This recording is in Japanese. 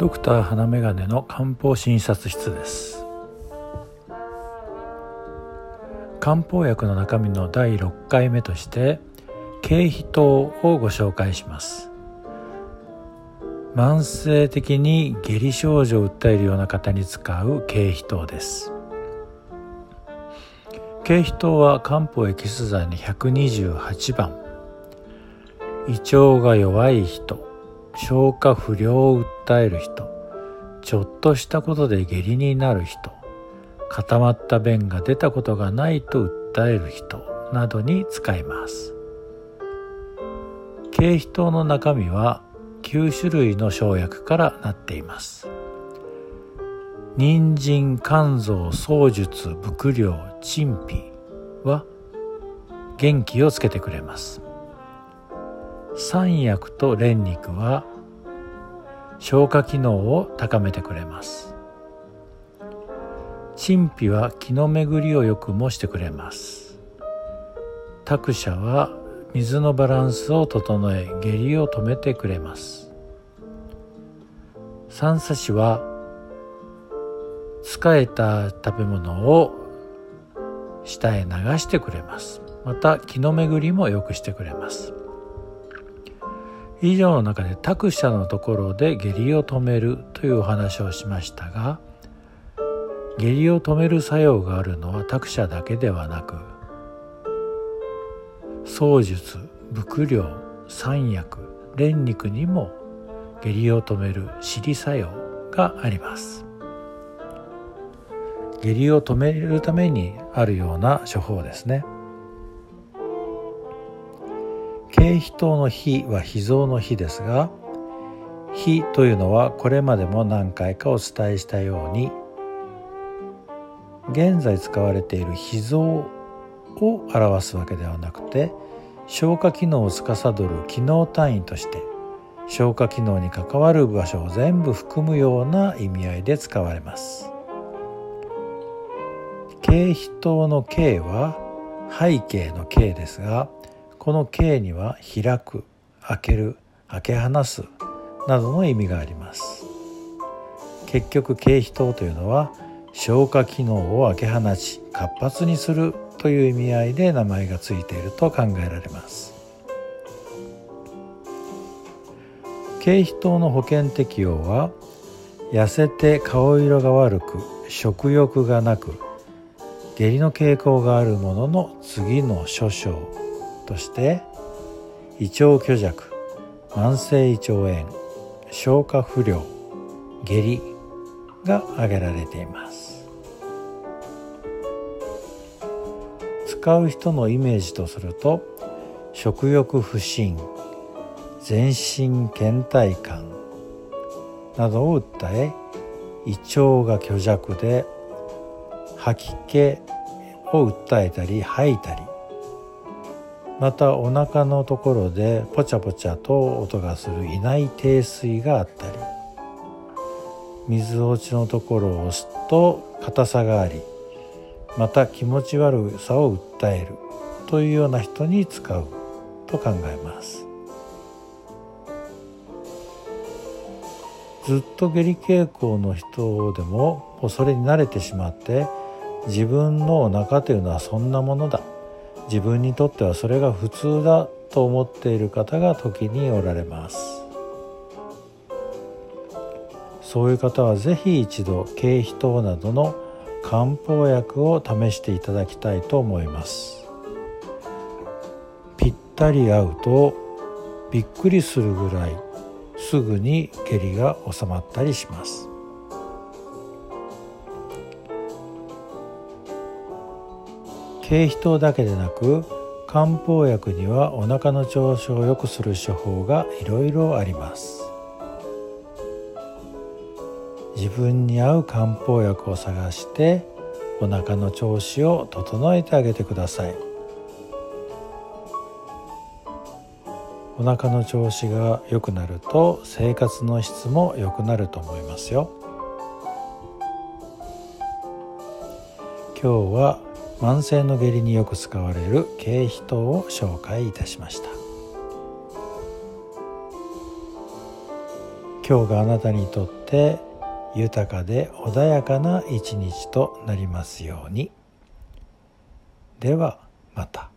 ドクター花眼鏡の漢方診察室です。漢方薬の中身の第6回目として経皮糖をご紹介します。慢性的に下痢症状を訴えるような方に使う経皮糖です。経皮糖は漢方エキス剤の128番。胃腸が弱い人。消化不良を訴える人ちょっとしたことで下痢になる人固まった便が出たことがないと訴える人などに使います。経皮糖の中身は9種類の生薬からなっています。人参肝臓草術伏量陳皮は元気をつけてくれます。三薬と連肉は消化機能を高めてくれます。陳皮は気の巡りをよくもしてくれます。託舎は水のバランスを整え下痢を止めてくれます。三叉子は使えた食べ物を下へ流してくれます。また気の巡りも良くしてくれます。以上の中で託舎のところで下痢を止めるというお話をしましたが下痢を止める作用があるのは託舎だけではなく槍術伏量三薬連肉にも下痢を止める尻作用があります。下痢を止めるためにあるような処方ですね。経皮糖の脾は脾臓の脾ですが脾というのはこれまでも何回かお伝えしたように現在使われている脾臓を表すわけではなくて消化機能を司る機能単位として消化機能に関わる場所を全部含むような意味合いで使われます。経皮糖の経は背景の経ですがこの形には開く開ける開け放すなどの意味があります。結局経皮糖というのは消化機能を開け放ち活発にするという意味合いで名前がついていると考えられます。経皮糖の保険適用は痩せて顔色が悪く食欲がなく下痢の傾向があるものの次の諸症。として胃腸虚弱慢性胃腸炎消化不良下痢が挙げられています。使う人のイメージとすると食欲不振全身倦怠感などを訴え胃腸が虚弱で吐き気を訴えたり吐いたりまたお腹のところでポチャポチャと音がする胃内低水があったり水落ちのところを押すと硬さがありまた気持ち悪さを訴えるというような人に使うと考えます。ずっと下痢傾向の人でももうそれに慣れてしまって自分のお腹というのはそんなものだ。自分にとってはそれが普通だと思っている方が時におられます。そういう方は是非一度経皮糖などの漢方薬を試していただきたいと思います。ぴったり合うとびっくりするぐらいすぐに下痢が収まったりします。経皮糖だけでなく漢方薬にはお腹の調子を良くする処方がいろいろあります。自分に合う漢方薬を探してお腹の調子を整えてあげてください。お腹の調子が良くなると生活の質も良くなると思いますよ。今日は慢性の下痢によく使われる経皮糖を紹介いたしました今日があなたにとってて豊かで穏やかな一日となりますように。ではまた。